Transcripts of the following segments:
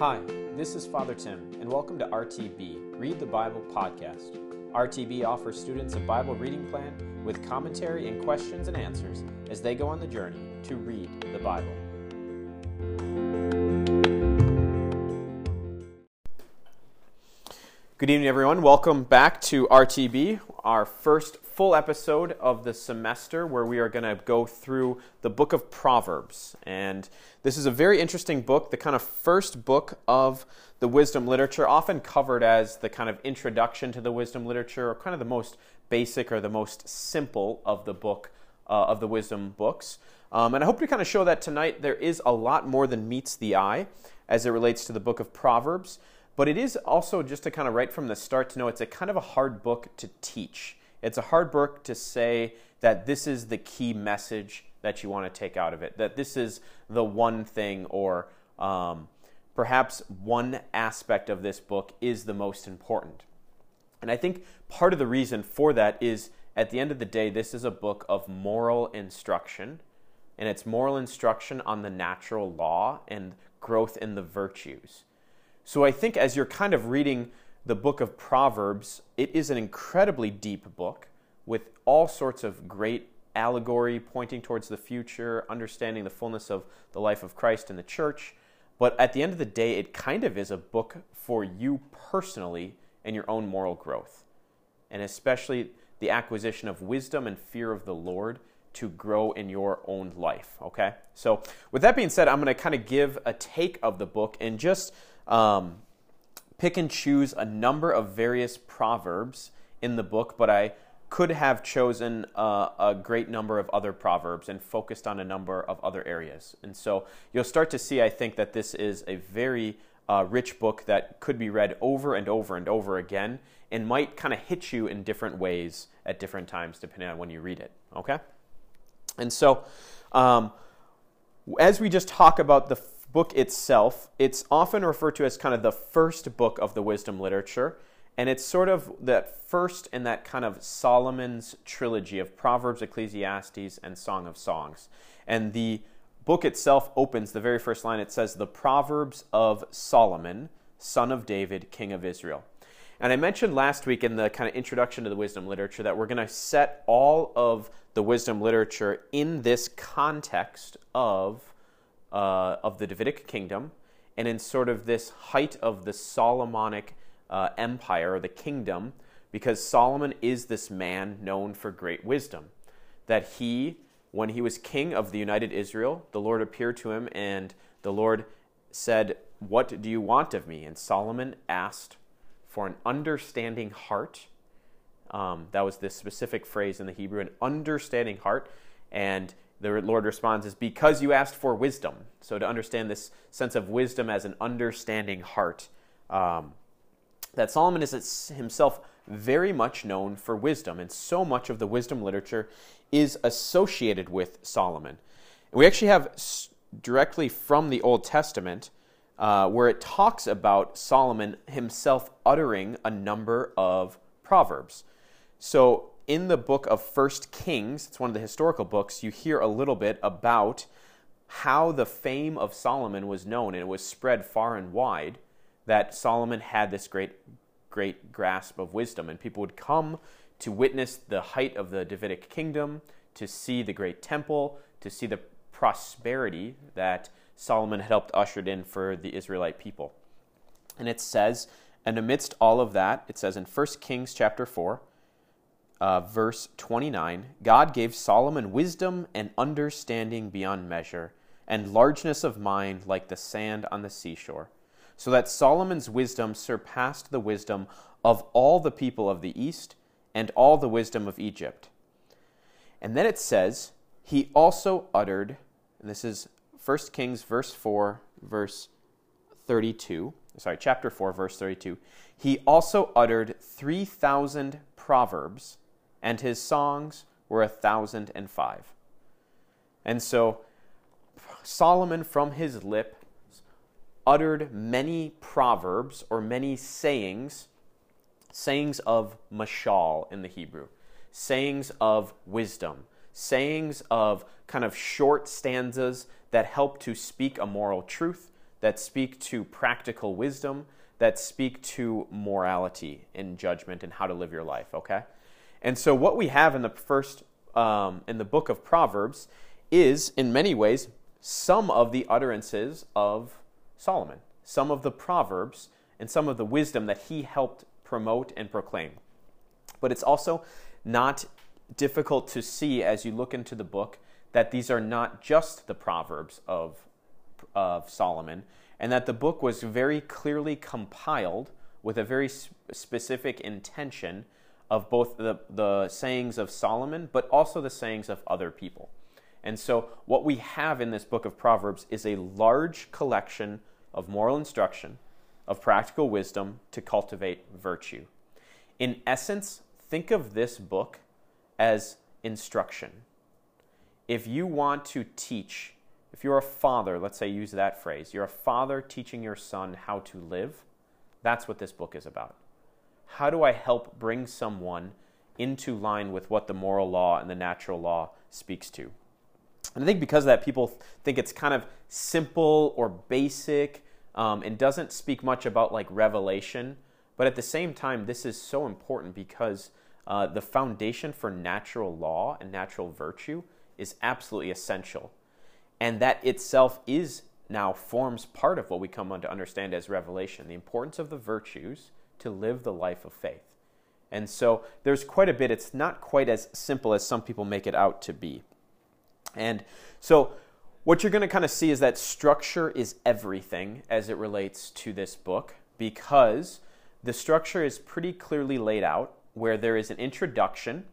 Hi, this is Father Tim, and welcome to RTB, Read the Bible podcast. RTB offers students a Bible reading plan with commentary and questions and answers as they go on the journey to read the Bible. Good evening, everyone. Welcome back to RTB, our first full episode of the semester where we are going to go through the book of Proverbs. And this is a very interesting book, the kind of first book of the wisdom literature, often covered as the kind of introduction to the wisdom literature, or kind of the most basic or the most simple of the book uh, of the wisdom books. Um, and I hope to kind of show that tonight there is a lot more than meets the eye as it relates to the book of Proverbs. But it is also just to kind of right from the start to know it's a kind of a hard book to teach. It's a hard book to say that this is the key message that you want to take out of it, that this is the one thing, or um, perhaps one aspect of this book is the most important. And I think part of the reason for that is at the end of the day, this is a book of moral instruction, and it's moral instruction on the natural law and growth in the virtues. So I think as you're kind of reading the book of Proverbs, it is an incredibly deep book with all sorts of great allegory pointing towards the future, understanding the fullness of the life of Christ in the church. But at the end of the day, it kind of is a book for you personally and your own moral growth, and especially the acquisition of wisdom and fear of the Lord to grow in your own life. Okay? So, with that being said, I'm going to kind of give a take of the book and just um, pick and choose a number of various proverbs in the book, but I could have chosen uh, a great number of other proverbs and focused on a number of other areas. And so you'll start to see, I think, that this is a very uh, rich book that could be read over and over and over again and might kind of hit you in different ways at different times depending on when you read it. Okay? And so, um, as we just talk about the book itself, it's often referred to as kind of the first book of the wisdom literature. And it's sort of that first in that kind of Solomon's trilogy of Proverbs, Ecclesiastes, and Song of Songs. And the book itself opens, the very first line, it says, The Proverbs of Solomon, son of David, king of Israel. And I mentioned last week in the kind of introduction to the wisdom literature that we're going to set all of the wisdom literature in this context of uh, of the Davidic kingdom and in sort of this height of the Solomonic uh, empire or the kingdom, because Solomon is this man known for great wisdom. That he, when he was king of the united Israel, the Lord appeared to him and the Lord said, What do you want of me? And Solomon asked for an understanding heart. Um, that was this specific phrase in the Hebrew, an understanding heart. And the Lord responds is because you asked for wisdom. So to understand this sense of wisdom as an understanding heart, um, that Solomon is himself very much known for wisdom, and so much of the wisdom literature is associated with Solomon. We actually have directly from the Old Testament uh, where it talks about Solomon himself uttering a number of proverbs. So in the book of First Kings, it's one of the historical books, you hear a little bit about how the fame of Solomon was known, and it was spread far and wide that Solomon had this great, great grasp of wisdom, and people would come to witness the height of the Davidic kingdom, to see the great temple, to see the prosperity that Solomon had helped ushered in for the Israelite people. And it says, and amidst all of that, it says in 1 Kings chapter 4, uh, verse 29 God gave Solomon wisdom and understanding beyond measure, and largeness of mind like the sand on the seashore, so that Solomon's wisdom surpassed the wisdom of all the people of the East and all the wisdom of Egypt. And then it says, He also uttered, and this is 1 Kings, verse 4, verse 32. Sorry, chapter 4, verse 32. He also uttered 3,000 proverbs and his songs were a thousand and five. And so Solomon from his lips uttered many proverbs or many sayings, sayings of mashal in the Hebrew, sayings of wisdom, sayings of kind of short stanzas that help to speak a moral truth, that speak to practical wisdom, that speak to morality and judgment and how to live your life, okay? And so what we have in the first um, in the book of Proverbs is, in many ways, some of the utterances of Solomon, some of the proverbs, and some of the wisdom that he helped promote and proclaim. But it's also not difficult to see as you look into the book that these are not just the proverbs of, of Solomon, and that the book was very clearly compiled with a very specific intention of both the, the sayings of Solomon, but also the sayings of other people. And so, what we have in this book of Proverbs is a large collection of moral instruction, of practical wisdom to cultivate virtue. In essence, think of this book as instruction. If you want to teach, if you're a father, let's say use that phrase, you're a father teaching your son how to live, that's what this book is about how do I help bring someone into line with what the moral law and the natural law speaks to? And I think because of that, people think it's kind of simple or basic um, and doesn't speak much about like revelation. But at the same time, this is so important because uh, the foundation for natural law and natural virtue is absolutely essential. And that itself is now forms part of what we come on to understand as revelation the importance of the virtues to live the life of faith. And so there's quite a bit. It's not quite as simple as some people make it out to be. And so what you're going to kind of see is that structure is everything as it relates to this book because the structure is pretty clearly laid out where there is an introduction.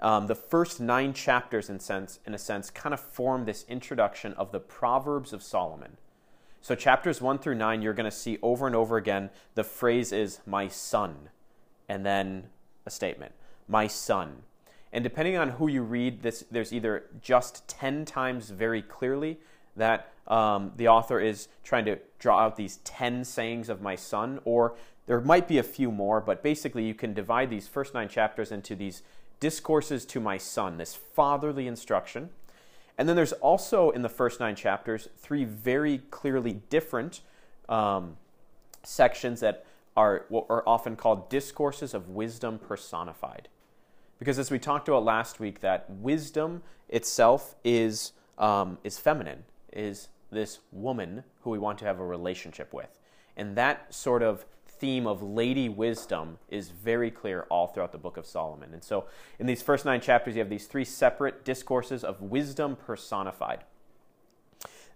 Um, the first nine chapters, in, sense, in a sense, kind of form this introduction of the Proverbs of Solomon. So, chapters 1 through 9, you're going to see over and over again the phrase is my son, and then a statement, my son. And depending on who you read, this, there's either just 10 times very clearly that um, the author is trying to draw out these 10 sayings of my son, or there might be a few more, but basically you can divide these first nine chapters into these discourses to my son, this fatherly instruction. And then there's also in the first nine chapters three very clearly different um, sections that are what are often called discourses of wisdom personified. Because as we talked about last week, that wisdom itself is, um, is feminine, is this woman who we want to have a relationship with. And that sort of theme of lady wisdom is very clear all throughout the book of Solomon. And so, in these first nine chapters, you have these three separate discourses of wisdom personified.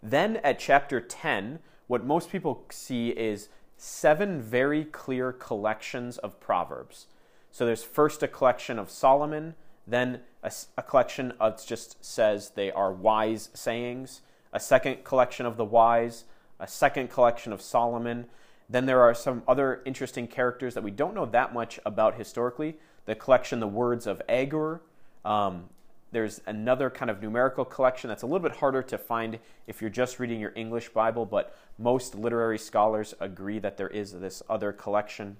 Then at chapter 10, what most people see is seven very clear collections of proverbs. So there's first a collection of Solomon, then a, a collection of just says they are wise sayings, a second collection of the wise, a second collection of Solomon, then there are some other interesting characters that we don't know that much about historically. The collection, The Words of Agur. Um, there's another kind of numerical collection that's a little bit harder to find if you're just reading your English Bible, but most literary scholars agree that there is this other collection.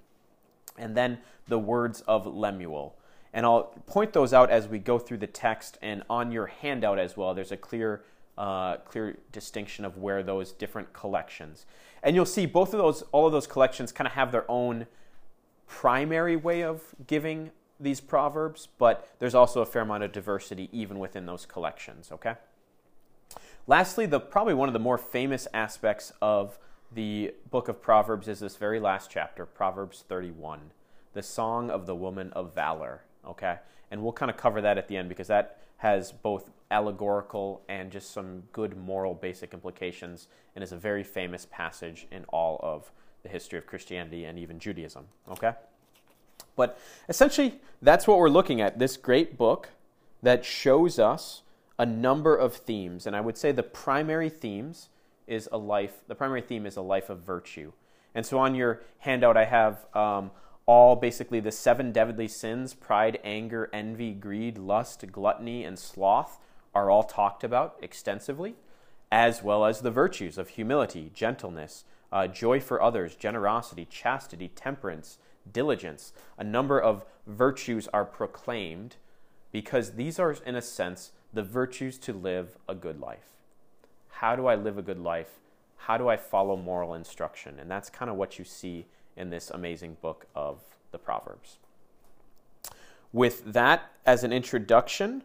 And then the words of Lemuel. And I'll point those out as we go through the text and on your handout as well. There's a clear, uh, clear distinction of where those different collections. And you'll see both of those, all of those collections kind of have their own primary way of giving these proverbs, but there's also a fair amount of diversity even within those collections, okay? Lastly, the probably one of the more famous aspects of the book of Proverbs is this very last chapter, Proverbs 31, the song of the woman of valor, okay? And we'll kind of cover that at the end because that has both allegorical and just some good moral basic implications and is a very famous passage in all of the history of Christianity and even Judaism. Okay? But essentially, that's what we're looking at this great book that shows us a number of themes. And I would say the primary themes is a life, the primary theme is a life of virtue. And so on your handout, I have um, all basically the seven deadly sins pride, anger, envy, greed, lust, gluttony, and sloth are all talked about extensively, as well as the virtues of humility, gentleness, uh, joy for others, generosity, chastity, temperance, diligence. A number of virtues are proclaimed because these are, in a sense, the virtues to live a good life. How do I live a good life? How do I follow moral instruction? And that's kind of what you see in this amazing book of the Proverbs. With that as an introduction,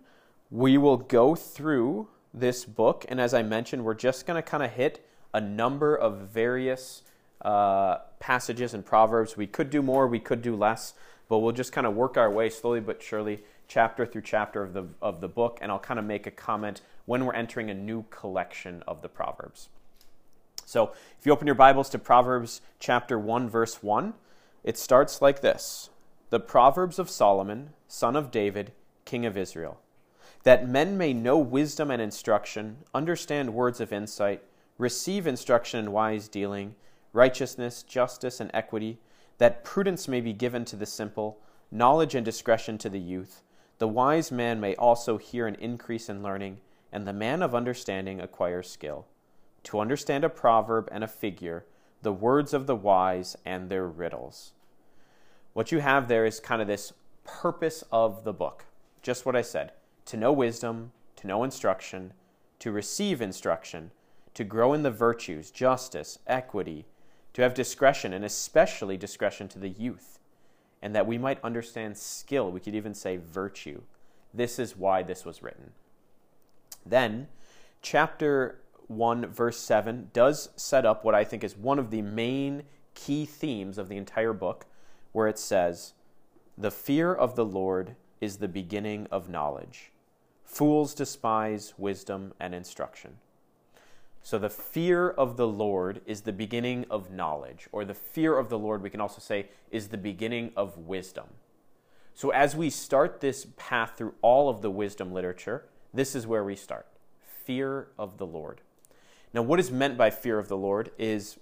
we will go through this book. And as I mentioned, we're just going to kind of hit a number of various uh, passages and Proverbs. We could do more, we could do less, but we'll just kind of work our way slowly but surely, chapter through chapter of the, of the book. And I'll kind of make a comment when we're entering a new collection of the Proverbs. So if you open your Bibles to Proverbs chapter 1, verse 1, it starts like this The Proverbs of Solomon, son of David, king of Israel that men may know wisdom and instruction, understand words of insight, receive instruction in wise dealing, righteousness, justice, and equity, that prudence may be given to the simple, knowledge and discretion to the youth. The wise man may also hear an increase in learning, and the man of understanding acquires skill. To understand a proverb and a figure, the words of the wise and their riddles. What you have there is kind of this purpose of the book. Just what I said to know wisdom, to know instruction, to receive instruction, to grow in the virtues, justice, equity, to have discretion, and especially discretion to the youth, and that we might understand skill. We could even say virtue. This is why this was written. Then, chapter 1, verse 7 does set up what I think is one of the main key themes of the entire book, where it says, The fear of the Lord is the beginning of knowledge. Fools despise wisdom and instruction. So the fear of the Lord is the beginning of knowledge, or the fear of the Lord, we can also say, is the beginning of wisdom. So as we start this path through all of the wisdom literature, this is where we start fear of the Lord. Now, what is meant by fear of the Lord is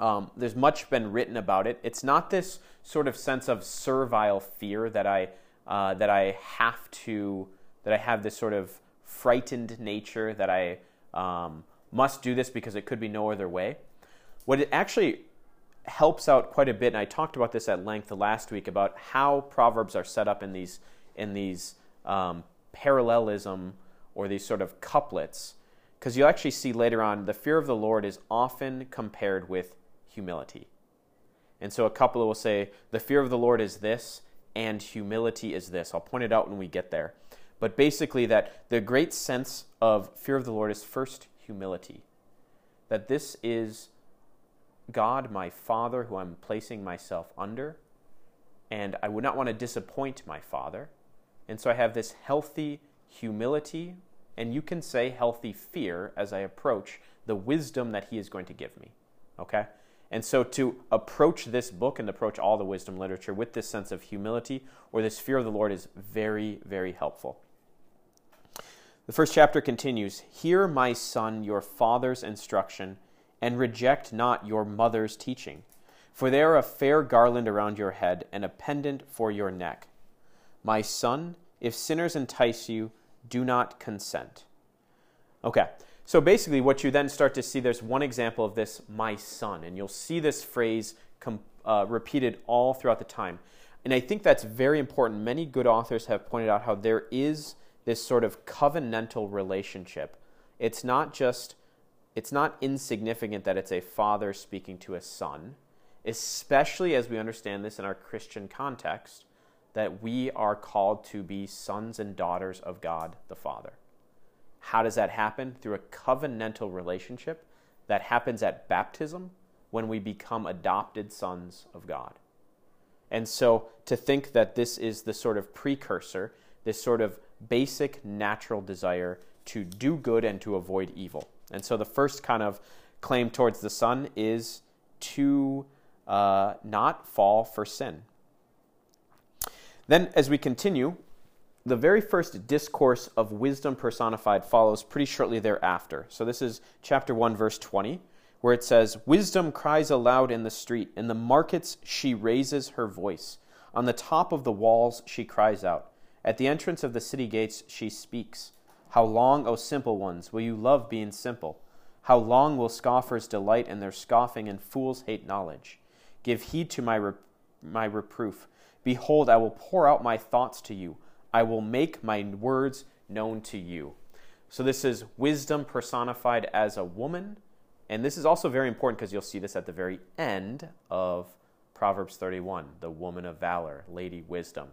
um, there's much been written about it. It's not this sort of sense of servile fear that I uh, that I have to, that I have this sort of frightened nature that I um, must do this because it could be no other way. What it actually helps out quite a bit, and I talked about this at length last week about how proverbs are set up in these in these um, parallelism or these sort of couplets, because you'll actually see later on the fear of the Lord is often compared with humility. And so a couple will say, the fear of the Lord is this, and humility is this. I'll point it out when we get there. But basically, that the great sense of fear of the Lord is first humility. That this is God, my Father, who I'm placing myself under, and I would not want to disappoint my Father. And so I have this healthy humility, and you can say healthy fear as I approach the wisdom that He is going to give me. Okay? And so to approach this book and approach all the wisdom literature with this sense of humility or this fear of the Lord is very, very helpful. The first chapter continues Hear, my son, your father's instruction, and reject not your mother's teaching, for they are a fair garland around your head and a pendant for your neck. My son, if sinners entice you, do not consent. Okay, so basically, what you then start to see, there's one example of this, my son, and you'll see this phrase com- uh, repeated all throughout the time. And I think that's very important. Many good authors have pointed out how there is this sort of covenantal relationship. It's not just, it's not insignificant that it's a father speaking to a son, especially as we understand this in our Christian context, that we are called to be sons and daughters of God the Father. How does that happen? Through a covenantal relationship that happens at baptism when we become adopted sons of God. And so to think that this is the sort of precursor, this sort of basic natural desire to do good and to avoid evil. And so the first kind of claim towards the Son is to uh, not fall for sin. Then, as we continue, the very first discourse of wisdom personified follows pretty shortly thereafter. So this is chapter 1, verse 20, where it says, Wisdom cries aloud in the street. In the markets she raises her voice. On the top of the walls she cries out. At the entrance of the city gates she speaks. How long, O simple ones, will you love being simple? How long will scoffers delight in their scoffing and fools hate knowledge? Give heed to my, re- my reproof. Behold, I will pour out my thoughts to you. I will make my words known to you. So this is wisdom personified as a woman And this is also very important because you'll see this at the very end of Proverbs 31, the woman of valor, Lady Wisdom.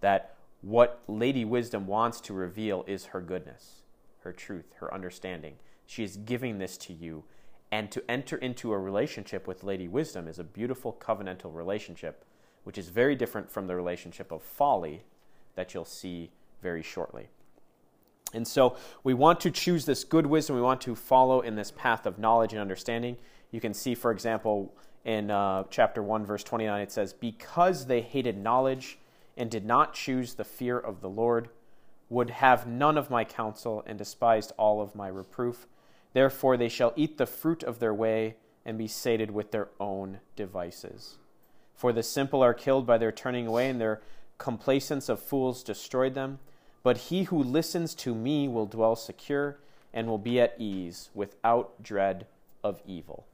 That what Lady Wisdom wants to reveal is her goodness, her truth, her understanding. She is giving this to you. And to enter into a relationship with Lady Wisdom is a beautiful covenantal relationship, which is very different from the relationship of folly that you'll see very shortly. And so we want to choose this good wisdom. We want to follow in this path of knowledge and understanding. You can see, for example, in uh, chapter 1, verse 29, it says, Because they hated knowledge and did not choose the fear of the Lord, would have none of my counsel, and despised all of my reproof. Therefore they shall eat the fruit of their way and be sated with their own devices. For the simple are killed by their turning away, and their complacence of fools destroyed them. But he who listens to me will dwell secure and will be at ease without dread of evil.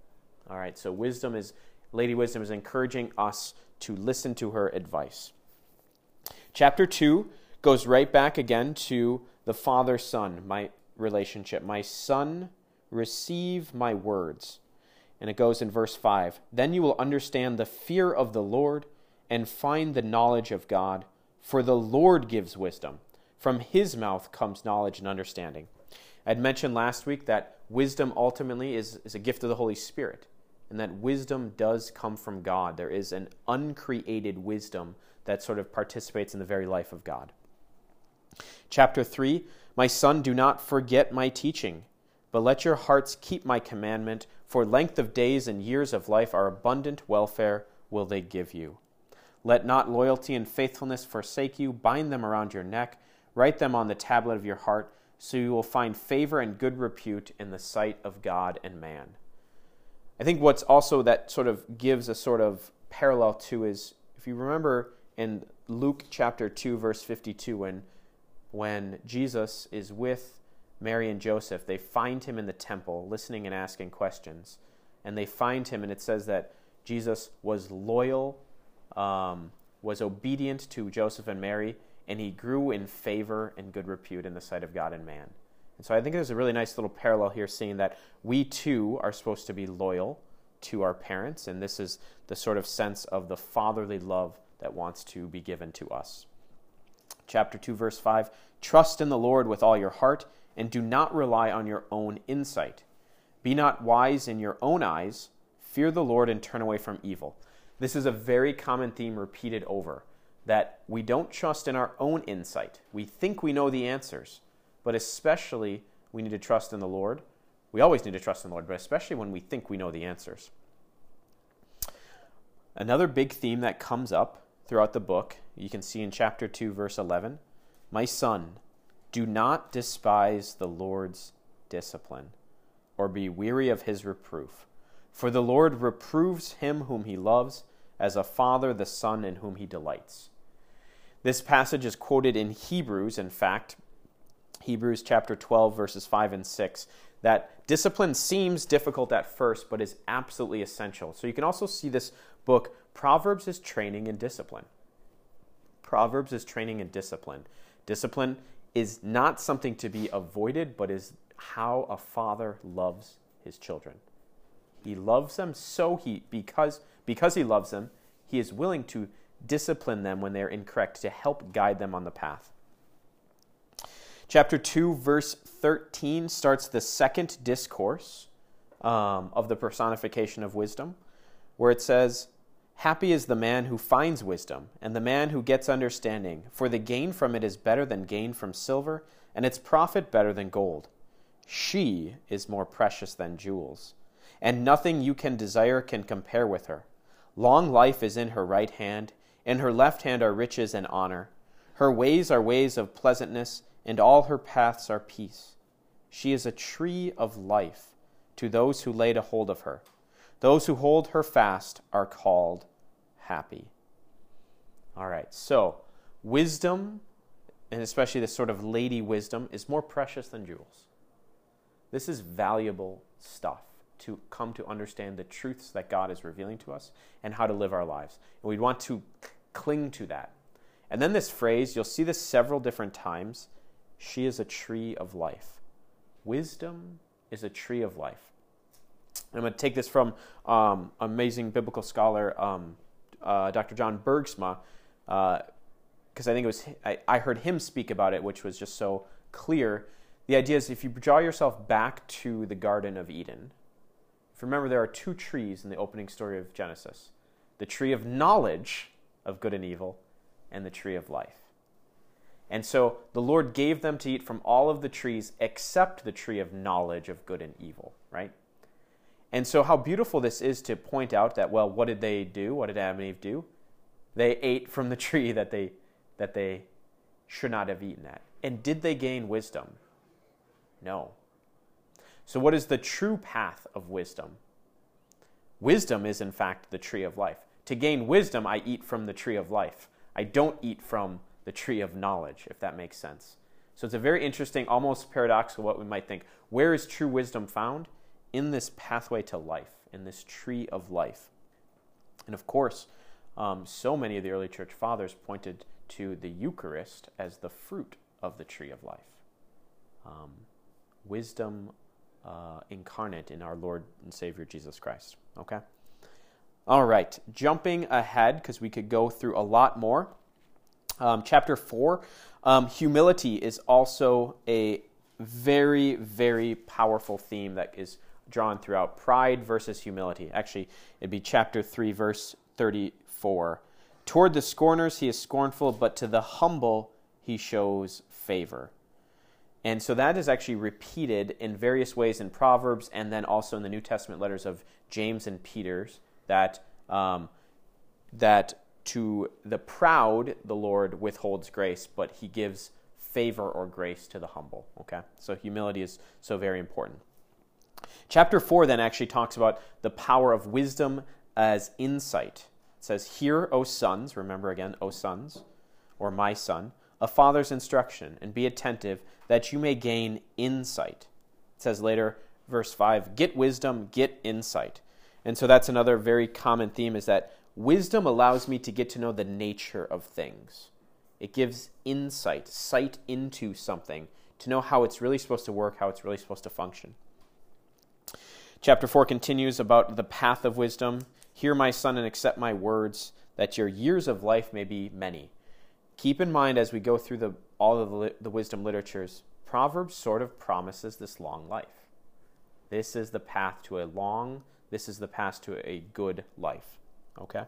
All right, so wisdom is, Lady Wisdom is encouraging us to listen to her advice. Chapter 2 goes right back again to the father son, my relationship. My son, receive my words. And it goes in verse 5 Then you will understand the fear of the Lord and find the knowledge of God, for the Lord gives wisdom. From his mouth comes knowledge and understanding. I'd mentioned last week that wisdom ultimately is, is a gift of the Holy Spirit, and that wisdom does come from God. There is an uncreated wisdom that sort of participates in the very life of God. Chapter 3 My son, do not forget my teaching, but let your hearts keep my commandment, for length of days and years of life are abundant welfare will they give you. Let not loyalty and faithfulness forsake you, bind them around your neck Write them on the tablet of your heart, so you will find favor and good repute in the sight of God and man. I think what's also that sort of gives a sort of parallel to is if you remember in Luke chapter 2 verse 52 when when Jesus is with Mary and Joseph, they find him in the temple listening and asking questions. And they find him and it says that Jesus was loyal, um, was obedient to Joseph and Mary, and he grew in favor and good repute in the sight of God and man. And so I think there's a really nice little parallel here, seeing that we too are supposed to be loyal to our parents, and this is the sort of sense of the fatherly love that wants to be given to us. Chapter 2, verse 5 Trust in the Lord with all your heart, and do not rely on your own insight. Be not wise in your own eyes, fear the Lord, and turn away from evil. This is a very common theme repeated over that we don't trust in our own insight. We think we know the answers, but especially we need to trust in the Lord. We always need to trust in the Lord, but especially when we think we know the answers. Another big theme that comes up throughout the book, you can see in chapter 2, verse 11 My son, do not despise the Lord's discipline, or be weary of his reproof. For the Lord reproves him whom he loves, as a father the son in whom he delights. This passage is quoted in Hebrews, in fact, Hebrews chapter 12, verses 5 and 6, that discipline seems difficult at first, but is absolutely essential. So you can also see this book, Proverbs is training in discipline. Proverbs is training in discipline. Discipline is not something to be avoided, but is how a father loves his children. He loves them so he because because he loves them, he is willing to discipline them when they're incorrect, to help guide them on the path. Chapter 2, verse 13 starts the second discourse um, of the personification of wisdom, where it says, Happy is the man who finds wisdom, and the man who gets understanding, for the gain from it is better than gain from silver, and its profit better than gold. She is more precious than jewels, and nothing you can desire can compare with her. Long life is in her right hand in her left hand are riches and honor. Her ways are ways of pleasantness, and all her paths are peace. She is a tree of life to those who lay a hold of her. Those who hold her fast are called happy. All right, so wisdom, and especially this sort of lady wisdom, is more precious than jewels. This is valuable stuff to come to understand the truths that God is revealing to us and how to live our lives. And we want to Cling to that. And then this phrase, you'll see this several different times. She is a tree of life. Wisdom is a tree of life. I'm going to take this from um, amazing biblical scholar um, uh, Dr. John Bergsma, because uh, I think it was I, I heard him speak about it, which was just so clear. The idea is if you draw yourself back to the Garden of Eden, if you remember there are two trees in the opening story of Genesis the tree of knowledge of good and evil, and the tree of life. And so the Lord gave them to eat from all of the trees except the tree of knowledge of good and evil, right? And so, how beautiful this is to point out that, well, what did they do? What did Adam and Eve do? They ate from the tree that they, that they should not have eaten at. And did they gain wisdom? No. So, what is the true path of wisdom? Wisdom is, in fact, the tree of life. To gain wisdom, I eat from the tree of life. I don't eat from the tree of knowledge, if that makes sense. So, it's a very interesting, almost paradoxical what we might think. Where is true wisdom found? In this pathway to life, in this tree of life. And of course, um, so many of the early church fathers pointed to the Eucharist as the fruit of the tree of life. Um, wisdom uh, incarnate in our Lord and Savior Jesus Christ. Okay? All right, jumping ahead, because we could go through a lot more. Um, chapter 4, um, humility is also a very, very powerful theme that is drawn throughout pride versus humility. Actually, it'd be chapter 3, verse 34. Toward the scorners he is scornful, but to the humble he shows favor. And so that is actually repeated in various ways in Proverbs and then also in the New Testament letters of James and Peter's that um, that to the proud the Lord withholds grace, but he gives favor or grace to the humble. Okay? So humility is so very important. Chapter 4 then actually talks about the power of wisdom as insight. It says, Hear, O sons, remember again, O sons, or my son, a father's instruction, and be attentive that you may gain insight. It says later, verse 5, Get wisdom, get insight. And so that's another very common theme is that wisdom allows me to get to know the nature of things. It gives insight, sight into something, to know how it's really supposed to work, how it's really supposed to function. Chapter 4 continues about the path of wisdom. Hear, my son, and accept my words, that your years of life may be many. Keep in mind as we go through the, all of the, the wisdom literatures, Proverbs sort of promises this long life. This is the path to a long, this is the path to a good life. Okay?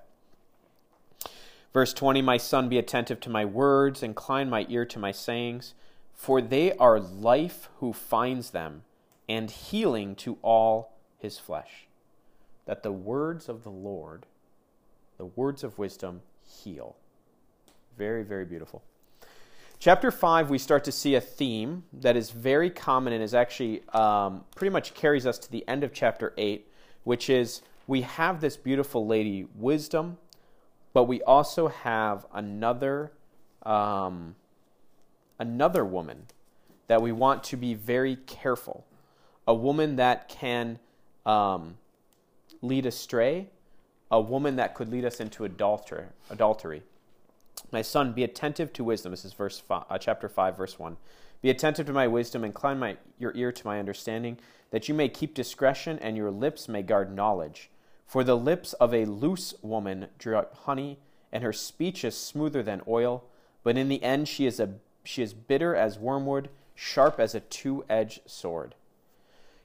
Verse 20 My son, be attentive to my words, incline my ear to my sayings, for they are life who finds them, and healing to all his flesh, that the words of the Lord, the words of wisdom, heal. Very, very beautiful. Chapter 5, we start to see a theme that is very common and is actually um, pretty much carries us to the end of chapter 8, which is we have this beautiful lady, wisdom, but we also have another, um, another woman that we want to be very careful. A woman that can um, lead astray, a woman that could lead us into adultery. adultery. My son, be attentive to wisdom. This is verse five, uh, chapter 5, verse 1. Be attentive to my wisdom, incline my, your ear to my understanding, that you may keep discretion and your lips may guard knowledge. For the lips of a loose woman draw up honey, and her speech is smoother than oil, but in the end she is, a, she is bitter as wormwood, sharp as a two edged sword.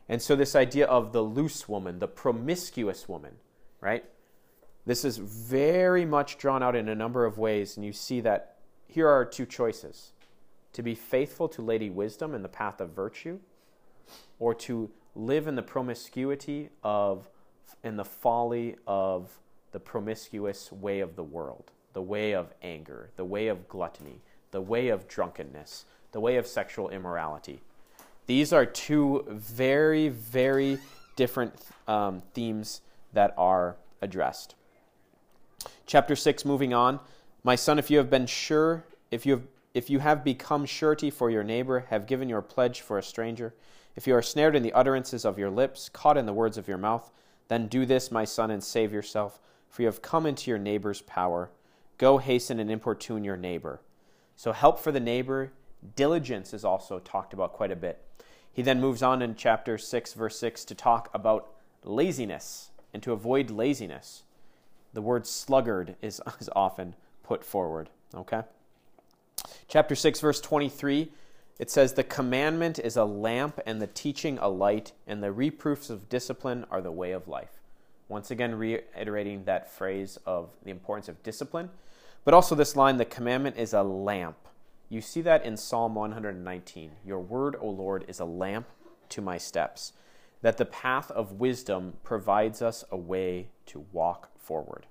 And so, this idea of the loose woman, the promiscuous woman, right? This is very much drawn out in a number of ways, and you see that here are two choices to be faithful to Lady Wisdom in the path of virtue, or to live in the promiscuity of, in the folly of the promiscuous way of the world, the way of anger, the way of gluttony, the way of drunkenness, the way of sexual immorality. These are two very, very different um, themes that are addressed. Chapter 6, moving on. My son, if you have been sure, if you have, if you have become surety for your neighbor, have given your pledge for a stranger, if you are snared in the utterances of your lips, caught in the words of your mouth, then do this, my son, and save yourself, for you have come into your neighbor's power. Go hasten and importune your neighbor. So, help for the neighbor, diligence is also talked about quite a bit. He then moves on in chapter 6, verse 6, to talk about laziness and to avoid laziness. The word sluggard is, is often put forward. Okay? Chapter 6, verse 23, it says, The commandment is a lamp, and the teaching a light, and the reproofs of discipline are the way of life. Once again, reiterating that phrase of the importance of discipline, but also this line, The commandment is a lamp. You see that in Psalm 119. Your word, O Lord, is a lamp to my steps, that the path of wisdom provides us a way to walk forward.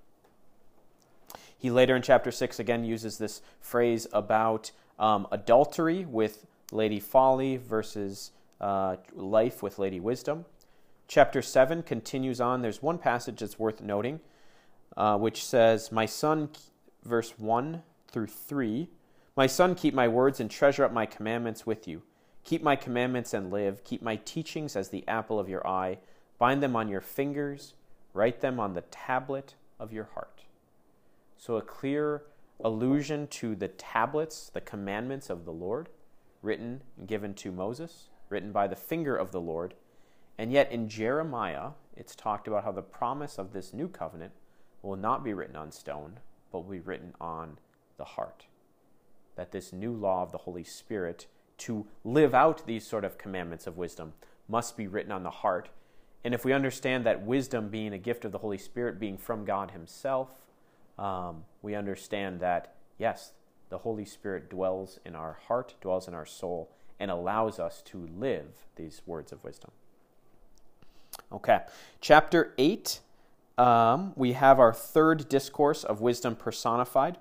He later in chapter 6 again uses this phrase about um, adultery with Lady Folly versus uh, life with Lady Wisdom. Chapter 7 continues on. There's one passage that's worth noting, uh, which says, My son, verse 1 through 3, My son, keep my words and treasure up my commandments with you. Keep my commandments and live. Keep my teachings as the apple of your eye. Bind them on your fingers. Write them on the tablet of your heart. So, a clear allusion to the tablets, the commandments of the Lord, written and given to Moses, written by the finger of the Lord. And yet in Jeremiah, it's talked about how the promise of this new covenant will not be written on stone, but will be written on the heart. That this new law of the Holy Spirit to live out these sort of commandments of wisdom must be written on the heart. And if we understand that wisdom being a gift of the Holy Spirit, being from God Himself, um, we understand that, yes, the Holy Spirit dwells in our heart, dwells in our soul, and allows us to live these words of wisdom. Okay, chapter 8, um, we have our third discourse of wisdom personified.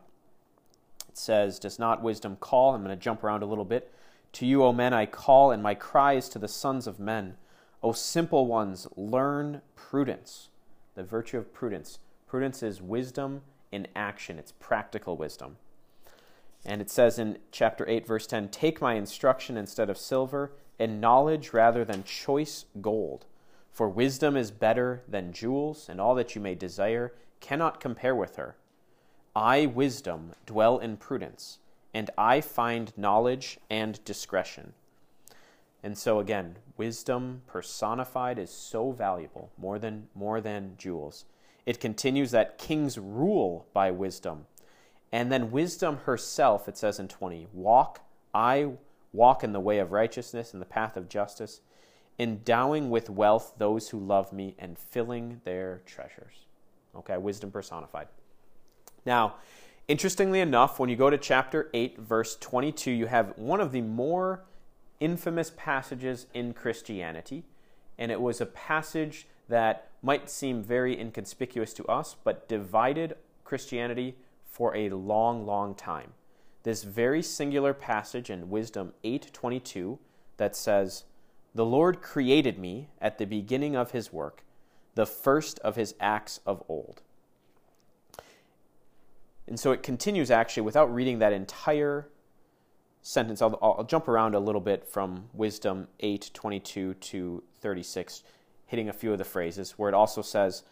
It says, Does not wisdom call? I'm going to jump around a little bit. To you, O men, I call, and my cry is to the sons of men. O simple ones, learn prudence, the virtue of prudence. Prudence is wisdom in action, it's practical wisdom. And it says in chapter 8, verse 10 Take my instruction instead of silver, and knowledge rather than choice gold. For wisdom is better than jewels, and all that you may desire cannot compare with her. I, wisdom, dwell in prudence, and I find knowledge and discretion. And so again, wisdom personified is so valuable, more than more than jewels. It continues that kings rule by wisdom. And then wisdom herself, it says in 20, walk, I walk in the way of righteousness and the path of justice, endowing with wealth those who love me and filling their treasures. Okay, wisdom personified. Now, interestingly enough, when you go to chapter 8, verse 22, you have one of the more infamous passages in Christianity, and it was a passage that might seem very inconspicuous to us, but divided Christianity for a long, long time. This very singular passage in Wisdom 8:22 that says, "The Lord created me at the beginning of his work, the first of his acts of old." And so it continues actually without reading that entire sentence. I'll, I'll jump around a little bit from Wisdom 8:22 to 36 hitting a few of the phrases, where it also says,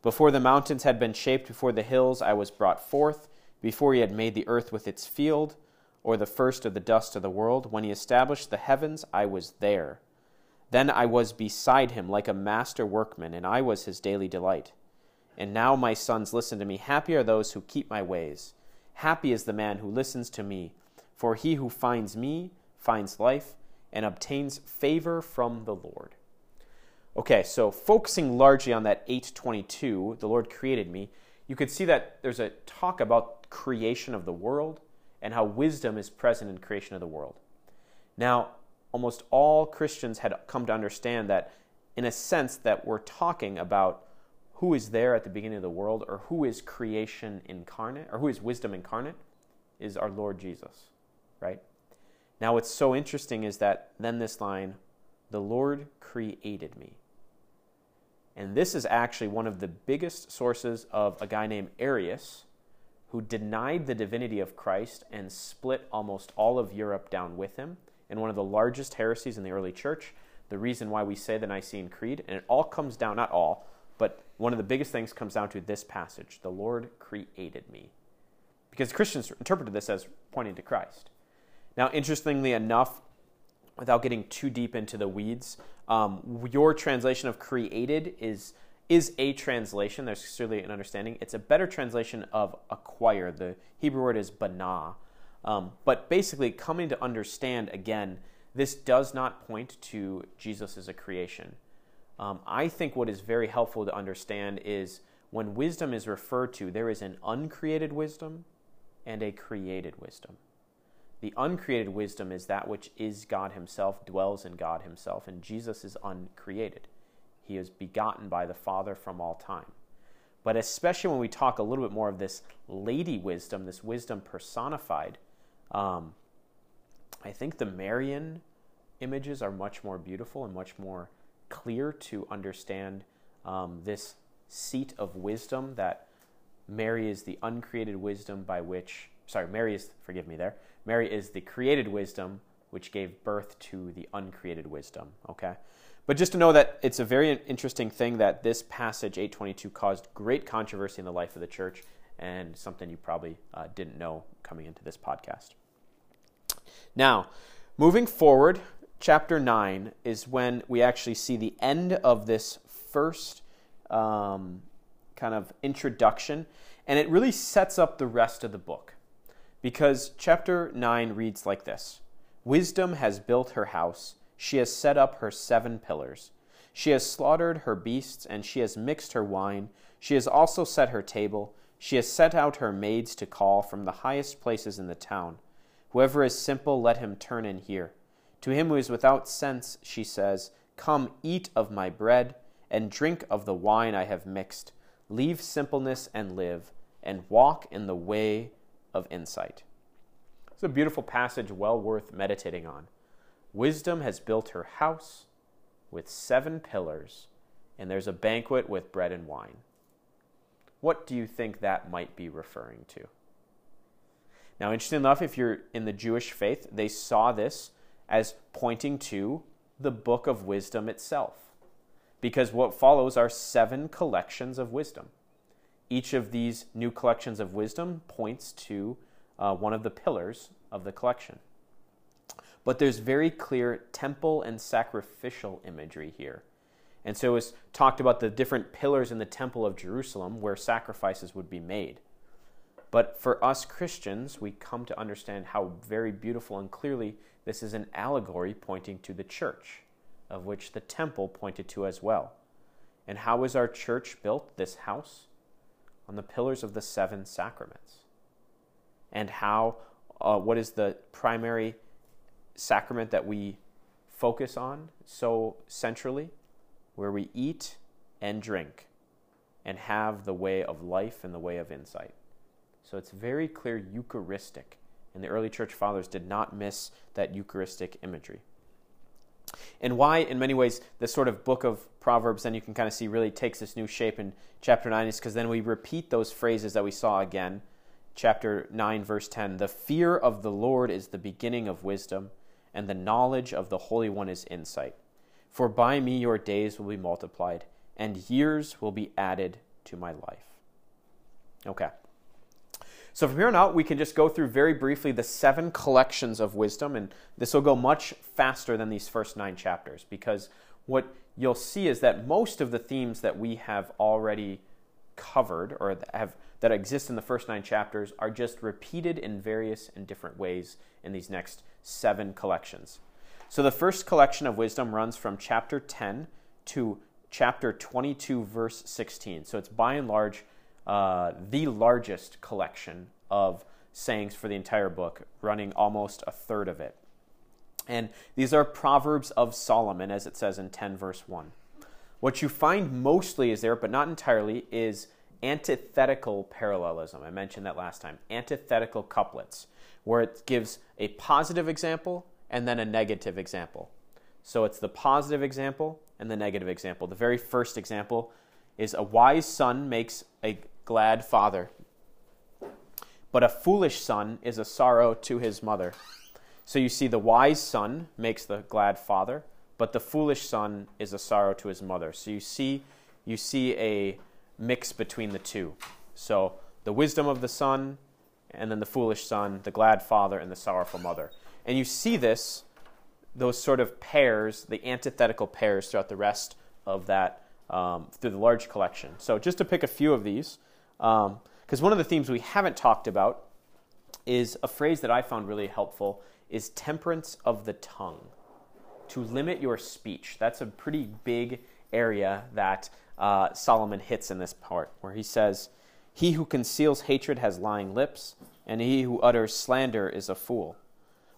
Before the mountains had been shaped, before the hills I was brought forth, before he had made the earth with its field, or the first of the dust of the world, when he established the heavens, I was there. Then I was beside him like a master workman, and I was his daily delight. And now, my sons, listen to me. Happy are those who keep my ways. Happy is the man who listens to me. For he who finds me finds life and obtains favor from the Lord. Okay, so focusing largely on that 822, the Lord created me, you could see that there's a talk about creation of the world and how wisdom is present in creation of the world. Now, almost all Christians had come to understand that in a sense that we're talking about who is there at the beginning of the world or who is creation incarnate or who is wisdom incarnate is our Lord Jesus, right? Now what's so interesting is that then this line the Lord created me. And this is actually one of the biggest sources of a guy named Arius, who denied the divinity of Christ and split almost all of Europe down with him in one of the largest heresies in the early church. The reason why we say the Nicene Creed, and it all comes down, not all, one of the biggest things comes down to this passage the Lord created me. Because Christians interpreted this as pointing to Christ. Now, interestingly enough, without getting too deep into the weeds, Um, your translation of created is is a translation. There's certainly an understanding. It's a better translation of acquire. The Hebrew word is bana. Um, but basically, coming to understand again, this does not point to Jesus as a creation. Um, I think what is very helpful to understand is when wisdom is referred to, there is an uncreated wisdom and a created wisdom. The uncreated wisdom is that which is God Himself, dwells in God Himself, and Jesus is uncreated. He is begotten by the Father from all time. But especially when we talk a little bit more of this lady wisdom, this wisdom personified, um, I think the Marian images are much more beautiful and much more clear to understand um, this seat of wisdom that Mary is the uncreated wisdom by which, sorry, Mary is, forgive me there, Mary is the created wisdom which gave birth to the uncreated wisdom, okay? But just to know that it's a very interesting thing that this passage, 822, caused great controversy in the life of the church and something you probably uh, didn't know coming into this podcast. Now, moving forward, chapter 9 is when we actually see the end of this first um, kind of introduction, and it really sets up the rest of the book. Because chapter 9 reads like this Wisdom has built her house, she has set up her seven pillars. She has slaughtered her beasts, and she has mixed her wine. She has also set her table. She has sent out her maids to call from the highest places in the town. Whoever is simple, let him turn in here. To him who is without sense, she says, Come, eat of my bread, and drink of the wine I have mixed. Leave simpleness and live, and walk in the way of insight. It's a beautiful passage, well worth meditating on. Wisdom has built her house with seven pillars, and there's a banquet with bread and wine. What do you think that might be referring to? Now, interesting enough, if you're in the Jewish faith, they saw this as pointing to the book of wisdom itself. Because what follows are seven collections of wisdom. Each of these new collections of wisdom points to uh, one of the pillars of the collection. But there's very clear temple and sacrificial imagery here. And so it's talked about the different pillars in the temple of Jerusalem where sacrifices would be made. But for us Christians, we come to understand how very beautiful and clearly this is an allegory pointing to the church, of which the temple pointed to as well. And how is our church built, this house? On the pillars of the seven sacraments. And how, uh, what is the primary sacrament that we focus on so centrally? Where we eat and drink and have the way of life and the way of insight. So it's very clear Eucharistic, and the early church fathers did not miss that Eucharistic imagery. And why, in many ways, this sort of book of Proverbs, then you can kind of see, really takes this new shape in chapter 9 is because then we repeat those phrases that we saw again. Chapter 9, verse 10 The fear of the Lord is the beginning of wisdom, and the knowledge of the Holy One is insight. For by me your days will be multiplied, and years will be added to my life. Okay. So from here on out, we can just go through very briefly the seven collections of wisdom, and this will go much faster than these first nine chapters because what you'll see is that most of the themes that we have already covered or have that exist in the first nine chapters are just repeated in various and different ways in these next seven collections. So the first collection of wisdom runs from chapter 10 to chapter 22, verse 16. So it's by and large uh, the largest collection of sayings for the entire book, running almost a third of it. And these are Proverbs of Solomon, as it says in 10, verse 1. What you find mostly is there, but not entirely, is antithetical parallelism. I mentioned that last time. Antithetical couplets, where it gives a positive example and then a negative example. So it's the positive example and the negative example. The very first example is a wise son makes a glad father. But a foolish son is a sorrow to his mother. So you see, the wise son makes the glad father, but the foolish son is a sorrow to his mother. So you see, you see a mix between the two. So the wisdom of the son, and then the foolish son, the glad father, and the sorrowful mother. And you see this those sort of pairs, the antithetical pairs throughout the rest of that, um, through the large collection. So just to pick a few of these, because um, one of the themes we haven't talked about is a phrase that I found really helpful is temperance of the tongue. To limit your speech. That's a pretty big area that uh, Solomon hits in this part, where he says, He who conceals hatred has lying lips, and he who utters slander is a fool.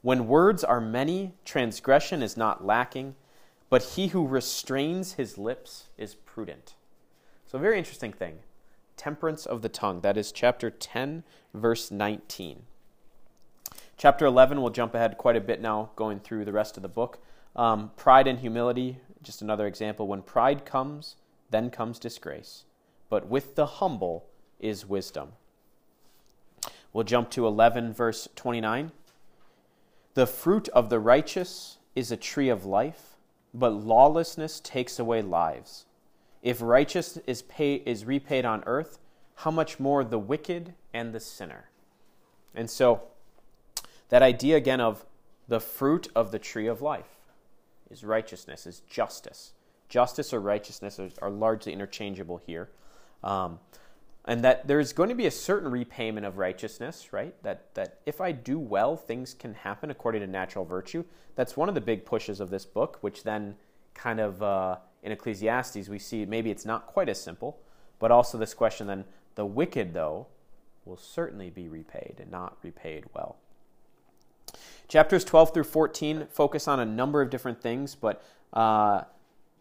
When words are many, transgression is not lacking, but he who restrains his lips is prudent. So, a very interesting thing. Temperance of the tongue. That is chapter 10, verse 19. Chapter 11, we'll jump ahead quite a bit now, going through the rest of the book. Um, pride and humility, just another example. When pride comes, then comes disgrace. But with the humble is wisdom. We'll jump to 11, verse 29. The fruit of the righteous is a tree of life, but lawlessness takes away lives. If righteousness is, is repaid on earth, how much more the wicked and the sinner? And so, that idea again of the fruit of the tree of life is righteousness, is justice. Justice or righteousness are, are largely interchangeable here. Um, and that there's going to be a certain repayment of righteousness, right? That that if I do well, things can happen according to natural virtue. That's one of the big pushes of this book, which then kind of uh, in Ecclesiastes we see maybe it's not quite as simple, but also this question then the wicked though will certainly be repaid and not repaid well. Chapters 12 through 14 focus on a number of different things, but uh,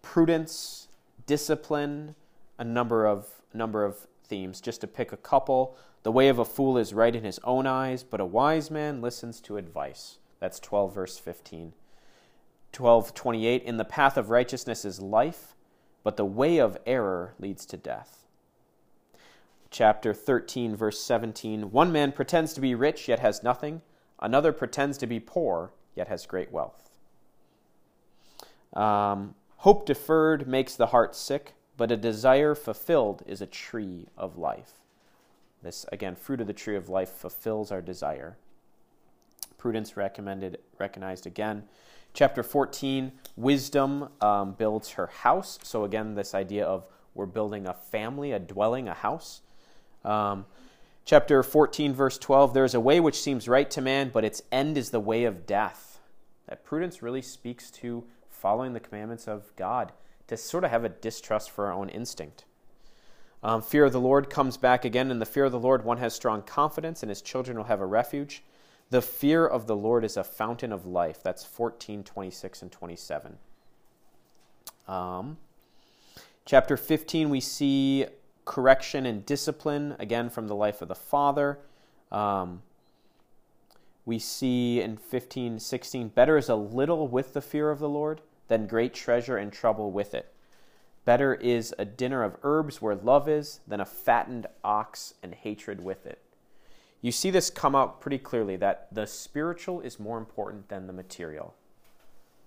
prudence, discipline, a number of a number of themes, just to pick a couple. The way of a fool is right in his own eyes, but a wise man listens to advice. That's 12, verse 15. 12, 28. In the path of righteousness is life, but the way of error leads to death. Chapter 13, verse 17. One man pretends to be rich, yet has nothing. Another pretends to be poor, yet has great wealth. Um, hope deferred makes the heart sick, but a desire fulfilled is a tree of life. This, again, fruit of the tree of life fulfills our desire. Prudence recommended, recognized again. Chapter 14, wisdom um, builds her house. So, again, this idea of we're building a family, a dwelling, a house. Um, chapter 14, verse 12, there is a way which seems right to man, but its end is the way of death. That prudence really speaks to following the commandments of God to sort of have a distrust for our own instinct. Um, fear of the Lord comes back again. In the fear of the Lord, one has strong confidence, and his children will have a refuge. The fear of the Lord is a fountain of life. That's 14, 26, and 27. Um, chapter 15, we see correction and discipline, again from the life of the Father. Um, we see in 15, 16, better is a little with the fear of the Lord than great treasure and trouble with it. Better is a dinner of herbs where love is than a fattened ox and hatred with it. You see this come out pretty clearly that the spiritual is more important than the material.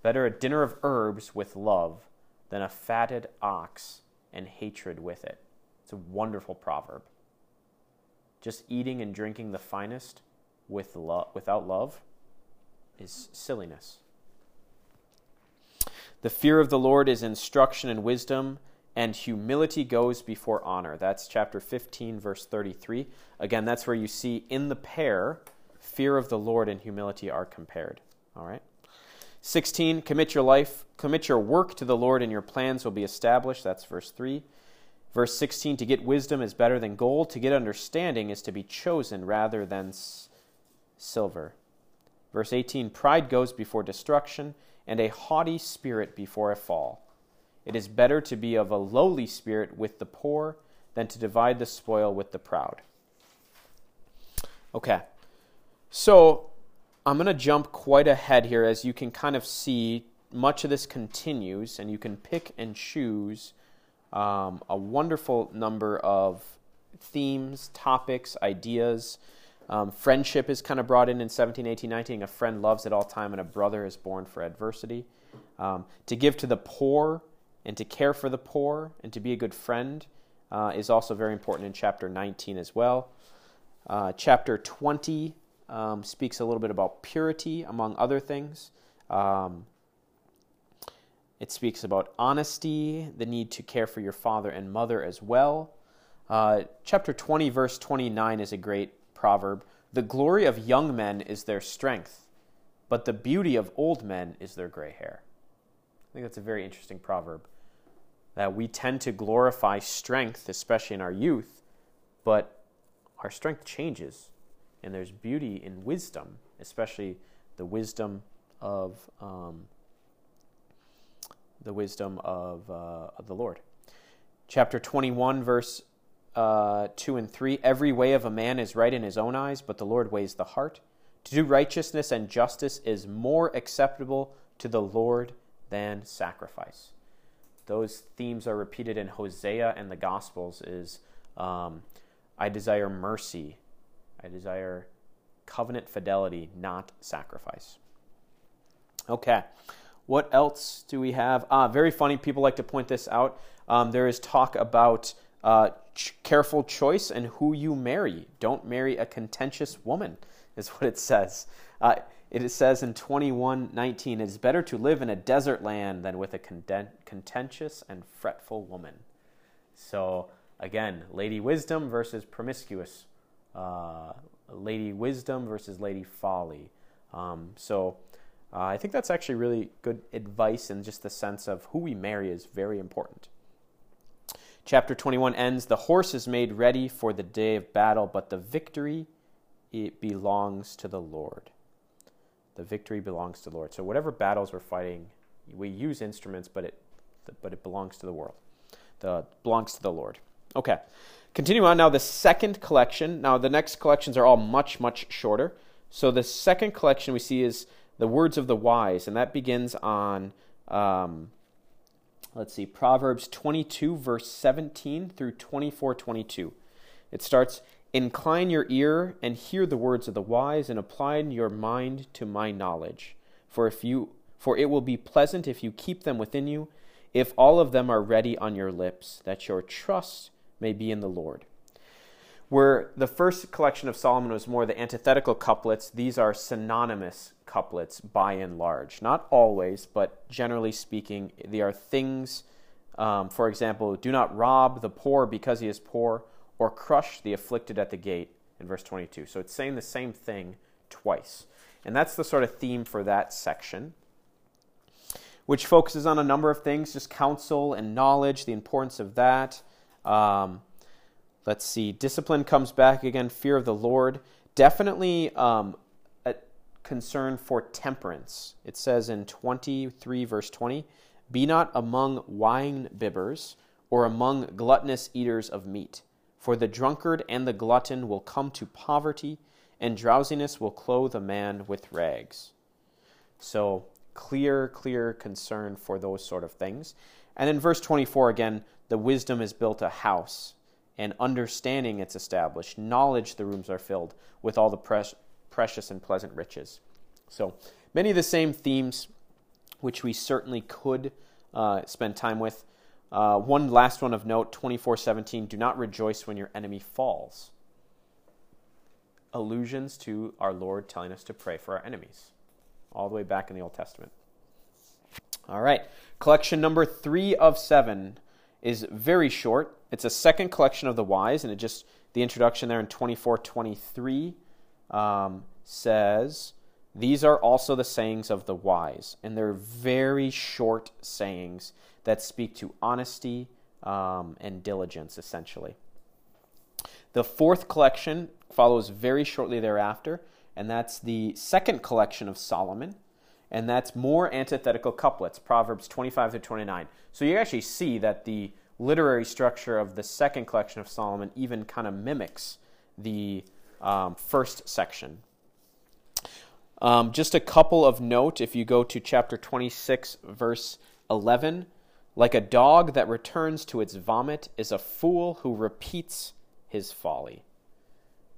Better a dinner of herbs with love than a fatted ox and hatred with it. It's a wonderful proverb. Just eating and drinking the finest with lo- without love is silliness. The fear of the Lord is instruction and wisdom, and humility goes before honor. That's chapter 15, verse 33. Again, that's where you see in the pair, fear of the Lord and humility are compared. All right? 16, commit your life, commit your work to the Lord, and your plans will be established. That's verse 3. Verse 16, to get wisdom is better than gold, to get understanding is to be chosen rather than s- silver. Verse 18, pride goes before destruction and a haughty spirit before a fall. It is better to be of a lowly spirit with the poor than to divide the spoil with the proud. Okay, so I'm going to jump quite ahead here as you can kind of see much of this continues, and you can pick and choose um, a wonderful number of themes, topics, ideas um, friendship is kind of brought in in 17, 18, 19. A friend loves at all time, and a brother is born for adversity. Um, to give to the poor and to care for the poor and to be a good friend uh, is also very important in chapter 19 as well. Uh, chapter 20 um, speaks a little bit about purity, among other things. Um, It speaks about honesty, the need to care for your father and mother as well. Uh, chapter 20, verse 29 is a great proverb. The glory of young men is their strength, but the beauty of old men is their gray hair. I think that's a very interesting proverb. That we tend to glorify strength, especially in our youth, but our strength changes, and there's beauty in wisdom, especially the wisdom of um, the wisdom of, uh, of the Lord. Chapter 21, verse uh, 2 and 3 Every way of a man is right in his own eyes, but the Lord weighs the heart. To do righteousness and justice is more acceptable to the Lord than sacrifice. Those themes are repeated in Hosea and the Gospels is um, I desire mercy. I desire covenant fidelity, not sacrifice. Okay. What else do we have? Ah, very funny. People like to point this out. Um, there is talk about uh, ch- careful choice and who you marry. Don't marry a contentious woman, is what it says. Uh, it says in 21:19, it is better to live in a desert land than with a contentious and fretful woman. So again, lady wisdom versus promiscuous, uh, lady wisdom versus lady folly. Um, so uh, I think that's actually really good advice in just the sense of who we marry is very important. Chapter 21 ends The horse is made ready for the day of battle, but the victory it belongs to the Lord. The victory belongs to the Lord. So whatever battles we're fighting, we use instruments, but it but it belongs to the world. The belongs to the Lord. Okay. Continue on now the second collection. Now the next collections are all much much shorter. So the second collection we see is the words of the wise, and that begins on, um, let's see, Proverbs 22, verse 17 through 24, 22. It starts, Incline your ear and hear the words of the wise, and apply your mind to my knowledge. For if you for it will be pleasant if you keep them within you, if all of them are ready on your lips, that your trust may be in the Lord. Where the first collection of Solomon was more the antithetical couplets, these are synonymous couplets by and large. Not always, but generally speaking, they are things, um, for example, do not rob the poor because he is poor, or crush the afflicted at the gate in verse 22. So it's saying the same thing twice. And that's the sort of theme for that section, which focuses on a number of things just counsel and knowledge, the importance of that. Um, Let's see. Discipline comes back again. Fear of the Lord. Definitely um, a concern for temperance. It says in 23, verse 20 Be not among wine bibbers or among gluttonous eaters of meat, for the drunkard and the glutton will come to poverty, and drowsiness will clothe a man with rags. So, clear, clear concern for those sort of things. And in verse 24, again, the wisdom is built a house and understanding it's established. Knowledge the rooms are filled with all the precious and pleasant riches. So many of the same themes, which we certainly could uh, spend time with. Uh, one last one of note 2417 do not rejoice when your enemy falls. Allusions to our Lord telling us to pray for our enemies, all the way back in the Old Testament. All right, collection number three of seven is very short. It's a second collection of the wise, and it just the introduction there in 2423 um, says, These are also the sayings of the wise. And they're very short sayings that speak to honesty um, and diligence, essentially. The fourth collection follows very shortly thereafter, and that's the second collection of Solomon and that's more antithetical couplets, Proverbs 25 to 29. So you actually see that the literary structure of the second collection of Solomon even kind of mimics the um, first section. Um, just a couple of note if you go to chapter 26, verse 11. Like a dog that returns to its vomit is a fool who repeats his folly.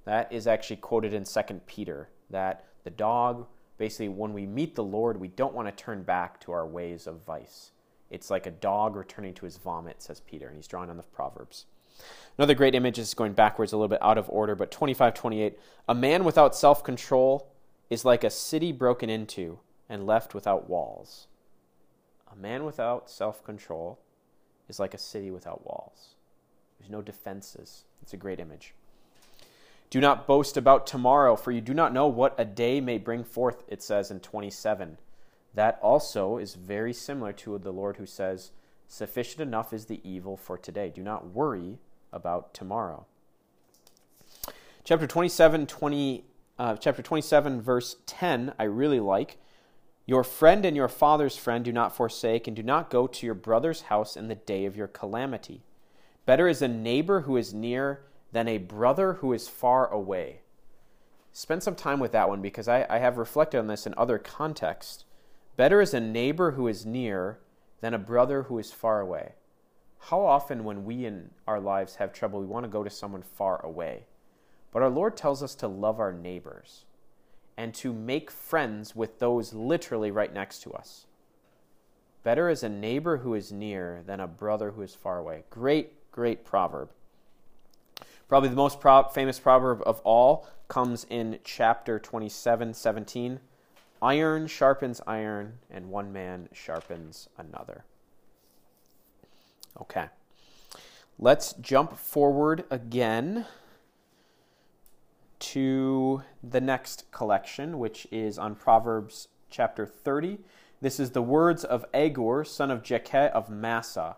That is actually quoted in 2 Peter, that the dog basically, when we meet the Lord, we don't want to turn back to our ways of vice. It's like a dog returning to his vomit, says Peter, and he's drawing on the Proverbs. Another great image is going backwards a little bit out of order, but 25 28. A man without self control is like a city broken into and left without walls. A man without self control is like a city without walls. There's no defenses. It's a great image. Do not boast about tomorrow, for you do not know what a day may bring forth, it says in 27. That also is very similar to the Lord who says, Sufficient enough is the evil for today. Do not worry about tomorrow. Chapter 27, 20, uh, chapter 27, verse 10, I really like. Your friend and your father's friend do not forsake, and do not go to your brother's house in the day of your calamity. Better is a neighbor who is near than a brother who is far away. Spend some time with that one because I, I have reflected on this in other contexts. Better is a neighbor who is near than a brother who is far away. How often, when we in our lives have trouble, we want to go to someone far away? But our Lord tells us to love our neighbors and to make friends with those literally right next to us. Better is a neighbor who is near than a brother who is far away. Great, great proverb. Probably the most pro- famous proverb of all comes in chapter 27, 17. Iron sharpens iron, and one man sharpens another. Okay. Let's jump forward again to the next collection, which is on Proverbs chapter 30. This is the words of Agur, son of Jakeh of Massa.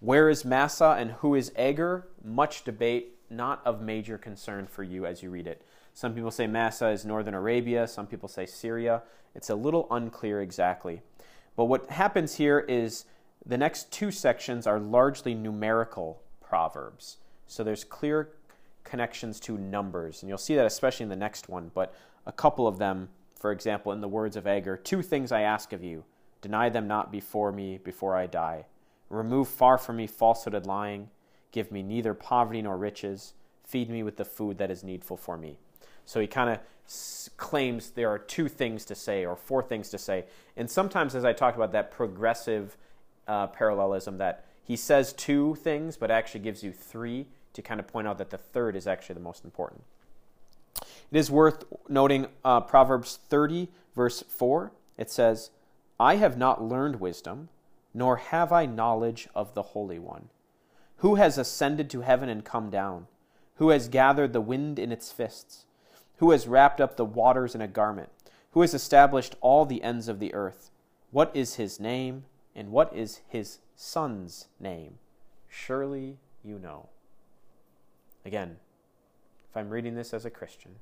Where is Massa and who is Agur? Much debate, not of major concern for you as you read it. Some people say Massa is northern Arabia, some people say Syria. It's a little unclear exactly. But what happens here is the next two sections are largely numerical proverbs. So there's clear connections to numbers. And you'll see that especially in the next one. But a couple of them, for example, in the words of Agur Two things I ask of you deny them not before me, before I die. Remove far from me falsehood and lying. Give me neither poverty nor riches. Feed me with the food that is needful for me. So he kind of s- claims there are two things to say or four things to say. And sometimes, as I talked about that progressive uh, parallelism, that he says two things but actually gives you three to kind of point out that the third is actually the most important. It is worth noting uh, Proverbs 30, verse 4. It says, I have not learned wisdom, nor have I knowledge of the Holy One. Who has ascended to heaven and come down? Who has gathered the wind in its fists? Who has wrapped up the waters in a garment? Who has established all the ends of the earth? What is his name, and what is his son's name? Surely you know. Again, if I'm reading this as a Christian,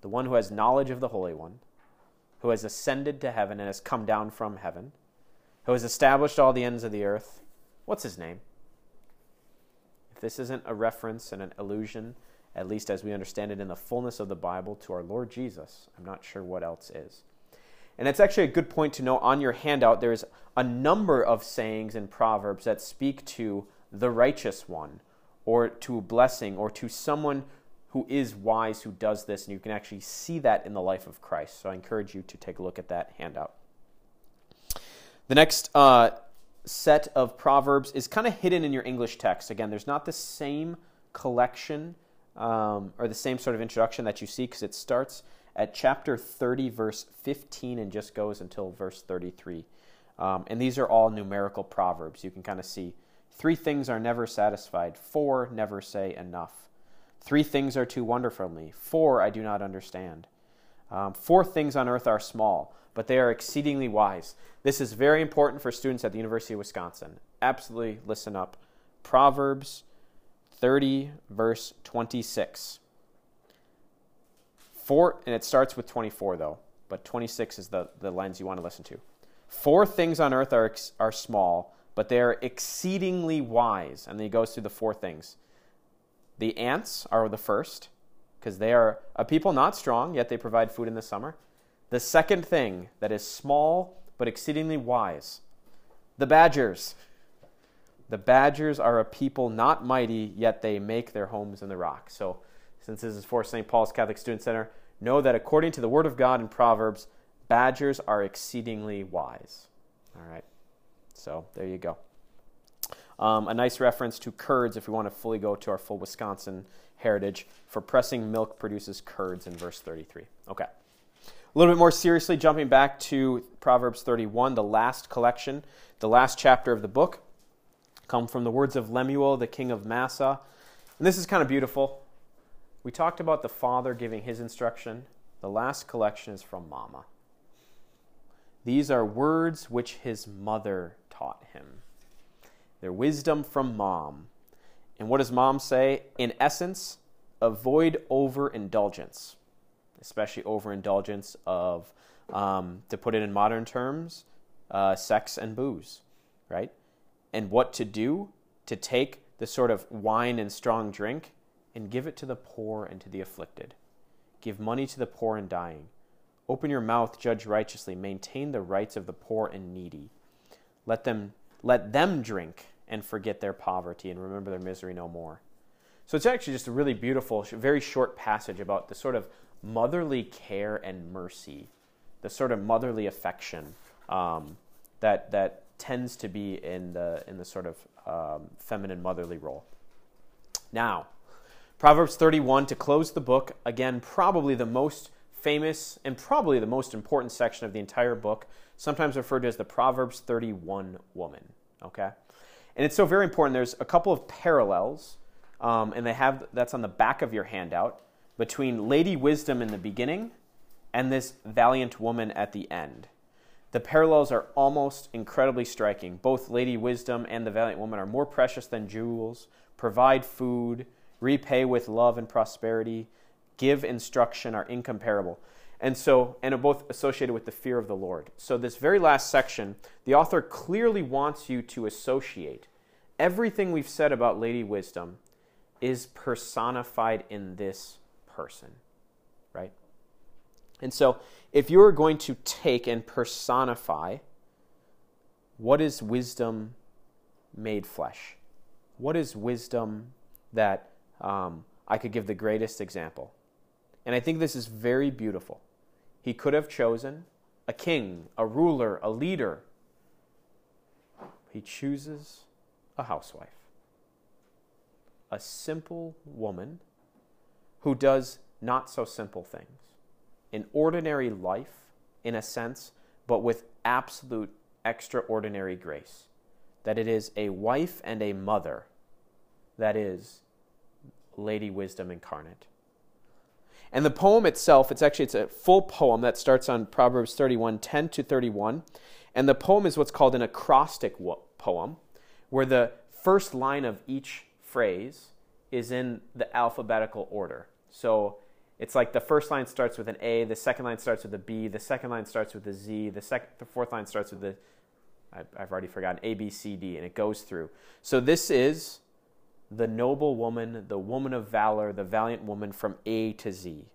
the one who has knowledge of the Holy One, who has ascended to heaven and has come down from heaven, who has established all the ends of the earth, what's his name? If this isn't a reference and an allusion, at least as we understand it in the fullness of the Bible, to our Lord Jesus, I'm not sure what else is. And it's actually a good point to know on your handout, there's a number of sayings and proverbs that speak to the righteous one or to a blessing or to someone who is wise who does this, and you can actually see that in the life of Christ. So I encourage you to take a look at that handout. The next uh, set of proverbs is kind of hidden in your English text. Again, there's not the same collection um, or the same sort of introduction that you see because it starts at chapter 30, verse 15, and just goes until verse 33. Um, and these are all numerical proverbs. You can kind of see Three things are never satisfied. Four never say enough. Three things are too wonderful for me. Four I do not understand. Um, four things on earth are small, but they are exceedingly wise. This is very important for students at the University of Wisconsin. Absolutely listen up. Proverbs 30, verse 26. Four, and it starts with 24 though, but 26 is the, the lines you want to listen to. Four things on earth are, are small, but they're exceedingly wise. And then he goes through the four things. The ants are the first, because they are a people not strong, yet they provide food in the summer. The second thing that is small but exceedingly wise the badgers. The badgers are a people not mighty, yet they make their homes in the rock. So, since this is for St. Paul's Catholic Student Center, know that according to the Word of God in Proverbs, badgers are exceedingly wise. All right. So there you go. Um, a nice reference to curds if we want to fully go to our full Wisconsin heritage. For pressing milk produces curds in verse 33. Okay. A little bit more seriously, jumping back to Proverbs 31, the last collection, the last chapter of the book, come from the words of Lemuel, the king of Massa. And this is kind of beautiful. We talked about the father giving his instruction. The last collection is from Mama. These are words which his mother taught him. They're wisdom from mom. And what does mom say? In essence, avoid overindulgence, especially overindulgence of, um, to put it in modern terms, uh, sex and booze, right? And what to do to take the sort of wine and strong drink and give it to the poor and to the afflicted. Give money to the poor and dying. Open your mouth, judge righteously, maintain the rights of the poor and needy. Let them let them drink and forget their poverty and remember their misery no more. So it's actually just a really beautiful, very short passage about the sort of motherly care and mercy, the sort of motherly affection um, that that tends to be in the in the sort of um, feminine motherly role. Now, Proverbs 31 to close the book. Again, probably the most famous and probably the most important section of the entire book, sometimes referred to as the Proverbs 31 woman. Okay? And it's so very important. There's a couple of parallels, um, and they have that's on the back of your handout between Lady Wisdom in the beginning and this valiant woman at the end. The parallels are almost incredibly striking. Both Lady Wisdom and the valiant woman are more precious than jewels, provide food, repay with love and prosperity, give instruction are incomparable. And so, and are both associated with the fear of the Lord. So, this very last section, the author clearly wants you to associate everything we've said about Lady Wisdom is personified in this person, right? And so, if you're going to take and personify what is wisdom made flesh? What is wisdom that um, I could give the greatest example? And I think this is very beautiful. He could have chosen a king, a ruler, a leader. He chooses a housewife, a simple woman who does not so simple things. An ordinary life, in a sense, but with absolute extraordinary grace. That it is a wife and a mother that is Lady Wisdom incarnate. And the poem itself, it's actually it's a full poem that starts on Proverbs 31, 10 to 31. And the poem is what's called an acrostic poem, where the first line of each phrase is in the alphabetical order. So it's like the first line starts with an A, the second line starts with a B, the second line starts with a Z, the, sec- the fourth line starts with the, I've already forgotten, A, B, C, D, and it goes through. So this is the noble woman, the woman of valor, the valiant woman from A to Z.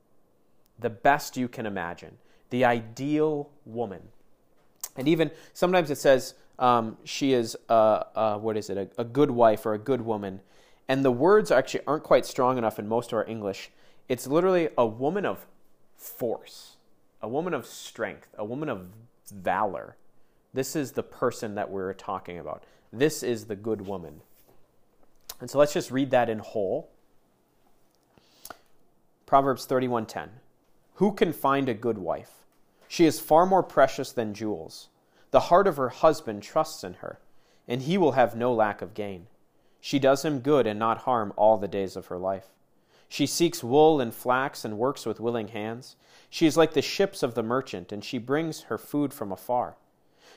The best you can imagine, the ideal woman. And even sometimes it says um, she is, a, a, what is it, a, a good wife or a good woman. And the words actually aren't quite strong enough in most of our English. It's literally a woman of force, a woman of strength, a woman of valor. This is the person that we're talking about. This is the good woman. And so let's just read that in whole. Proverbs 31:10. Who can find a good wife? She is far more precious than jewels. The heart of her husband trusts in her, and he will have no lack of gain. She does him good and not harm all the days of her life. She seeks wool and flax and works with willing hands. She is like the ships of the merchant, and she brings her food from afar.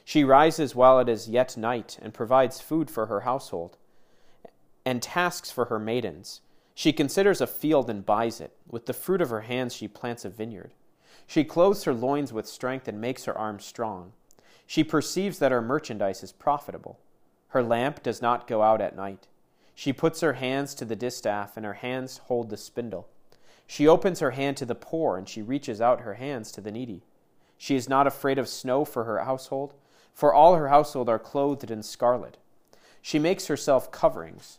She rises while it is yet night and provides food for her household and tasks for her maidens. She considers a field and buys it. With the fruit of her hands she plants a vineyard. She clothes her loins with strength and makes her arms strong. She perceives that her merchandise is profitable. Her lamp does not go out at night. She puts her hands to the distaff, and her hands hold the spindle. She opens her hand to the poor, and she reaches out her hands to the needy. She is not afraid of snow for her household, for all her household are clothed in scarlet. She makes herself coverings.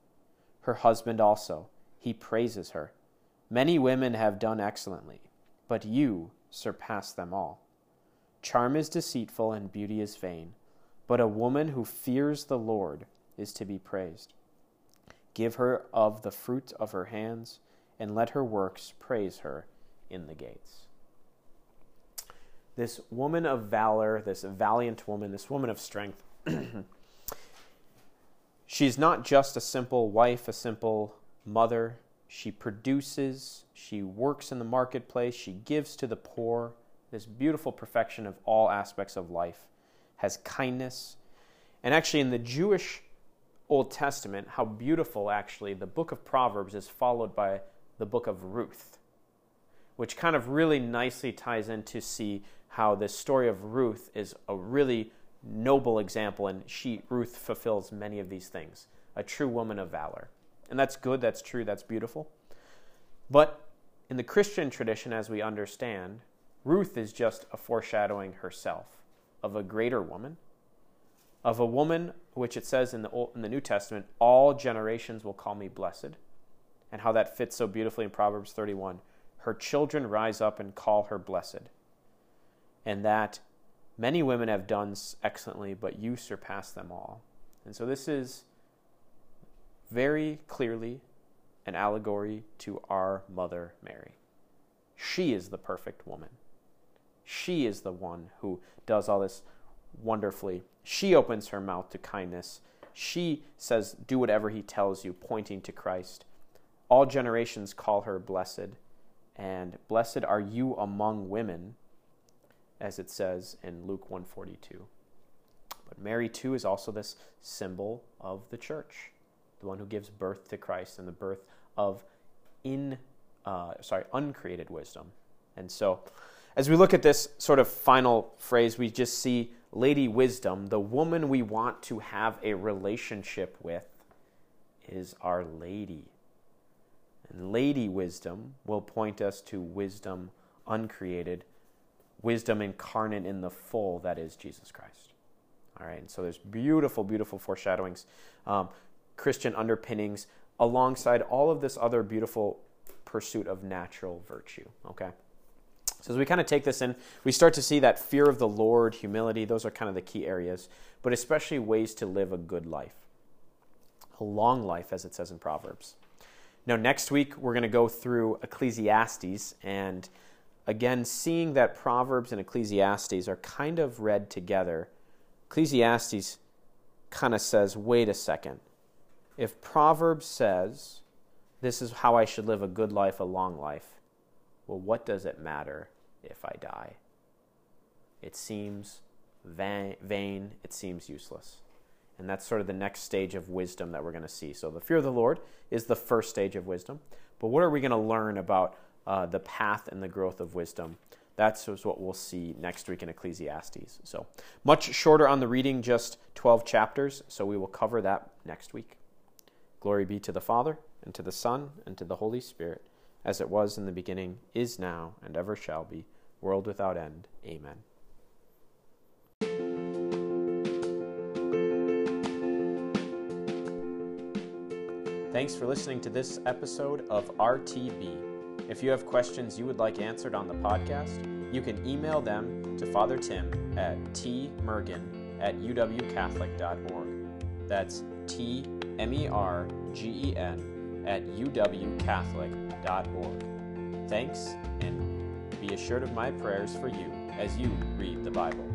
Her husband also, he praises her. Many women have done excellently, but you surpass them all. Charm is deceitful and beauty is vain, but a woman who fears the Lord is to be praised. Give her of the fruit of her hands, and let her works praise her in the gates. This woman of valor, this valiant woman, this woman of strength, she's not just a simple wife, a simple mother. She produces, she works in the marketplace, she gives to the poor, this beautiful perfection of all aspects of life, has kindness. And actually, in the Jewish Old Testament, how beautiful actually the book of Proverbs is followed by the book of Ruth, which kind of really nicely ties in to see how this story of Ruth is a really noble example, and she, Ruth, fulfills many of these things. A true woman of valor. And that's good, that's true, that's beautiful. But in the Christian tradition, as we understand, Ruth is just a foreshadowing herself of a greater woman, of a woman which it says in the, Old, in the New Testament, all generations will call me blessed, and how that fits so beautifully in Proverbs 31. Her children rise up and call her blessed, and that many women have done excellently, but you surpass them all. And so this is very clearly an allegory to our Mother Mary. She is the perfect woman. She is the one who does all this wonderfully. She opens her mouth to kindness. She says, Do whatever he tells you, pointing to Christ. All generations call her blessed, and blessed are you among women, as it says in Luke 142. But Mary, too, is also this symbol of the church, the one who gives birth to Christ and the birth of in uh, sorry uncreated wisdom. And so, as we look at this sort of final phrase, we just see Lady Wisdom, the woman we want to have a relationship with, is Our Lady. And Lady Wisdom will point us to wisdom uncreated, wisdom incarnate in the full, that is Jesus Christ. All right, and so there's beautiful, beautiful foreshadowings, um, Christian underpinnings, alongside all of this other beautiful pursuit of natural virtue. Okay? So as we kind of take this in, we start to see that fear of the Lord, humility, those are kind of the key areas, but especially ways to live a good life. A long life, as it says in Proverbs. Now, next week, we're going to go through Ecclesiastes, and again, seeing that Proverbs and Ecclesiastes are kind of read together, Ecclesiastes kind of says, wait a second. If Proverbs says, this is how I should live a good life, a long life, well, what does it matter if I die? It seems vain, it seems useless. And that's sort of the next stage of wisdom that we're going to see. So, the fear of the Lord is the first stage of wisdom. But what are we going to learn about uh, the path and the growth of wisdom? That's what we'll see next week in Ecclesiastes. So, much shorter on the reading, just 12 chapters. So, we will cover that next week. Glory be to the Father, and to the Son, and to the Holy Spirit as it was in the beginning, is now, and ever shall be, world without end. Amen. Thanks for listening to this episode of RTB. If you have questions you would like answered on the podcast, you can email them to Father Tim at tmergen at uwcatholic.org. That's T M E R G E N at uwcatholic.org Thanks, and be assured of my prayers for you as you read the Bible.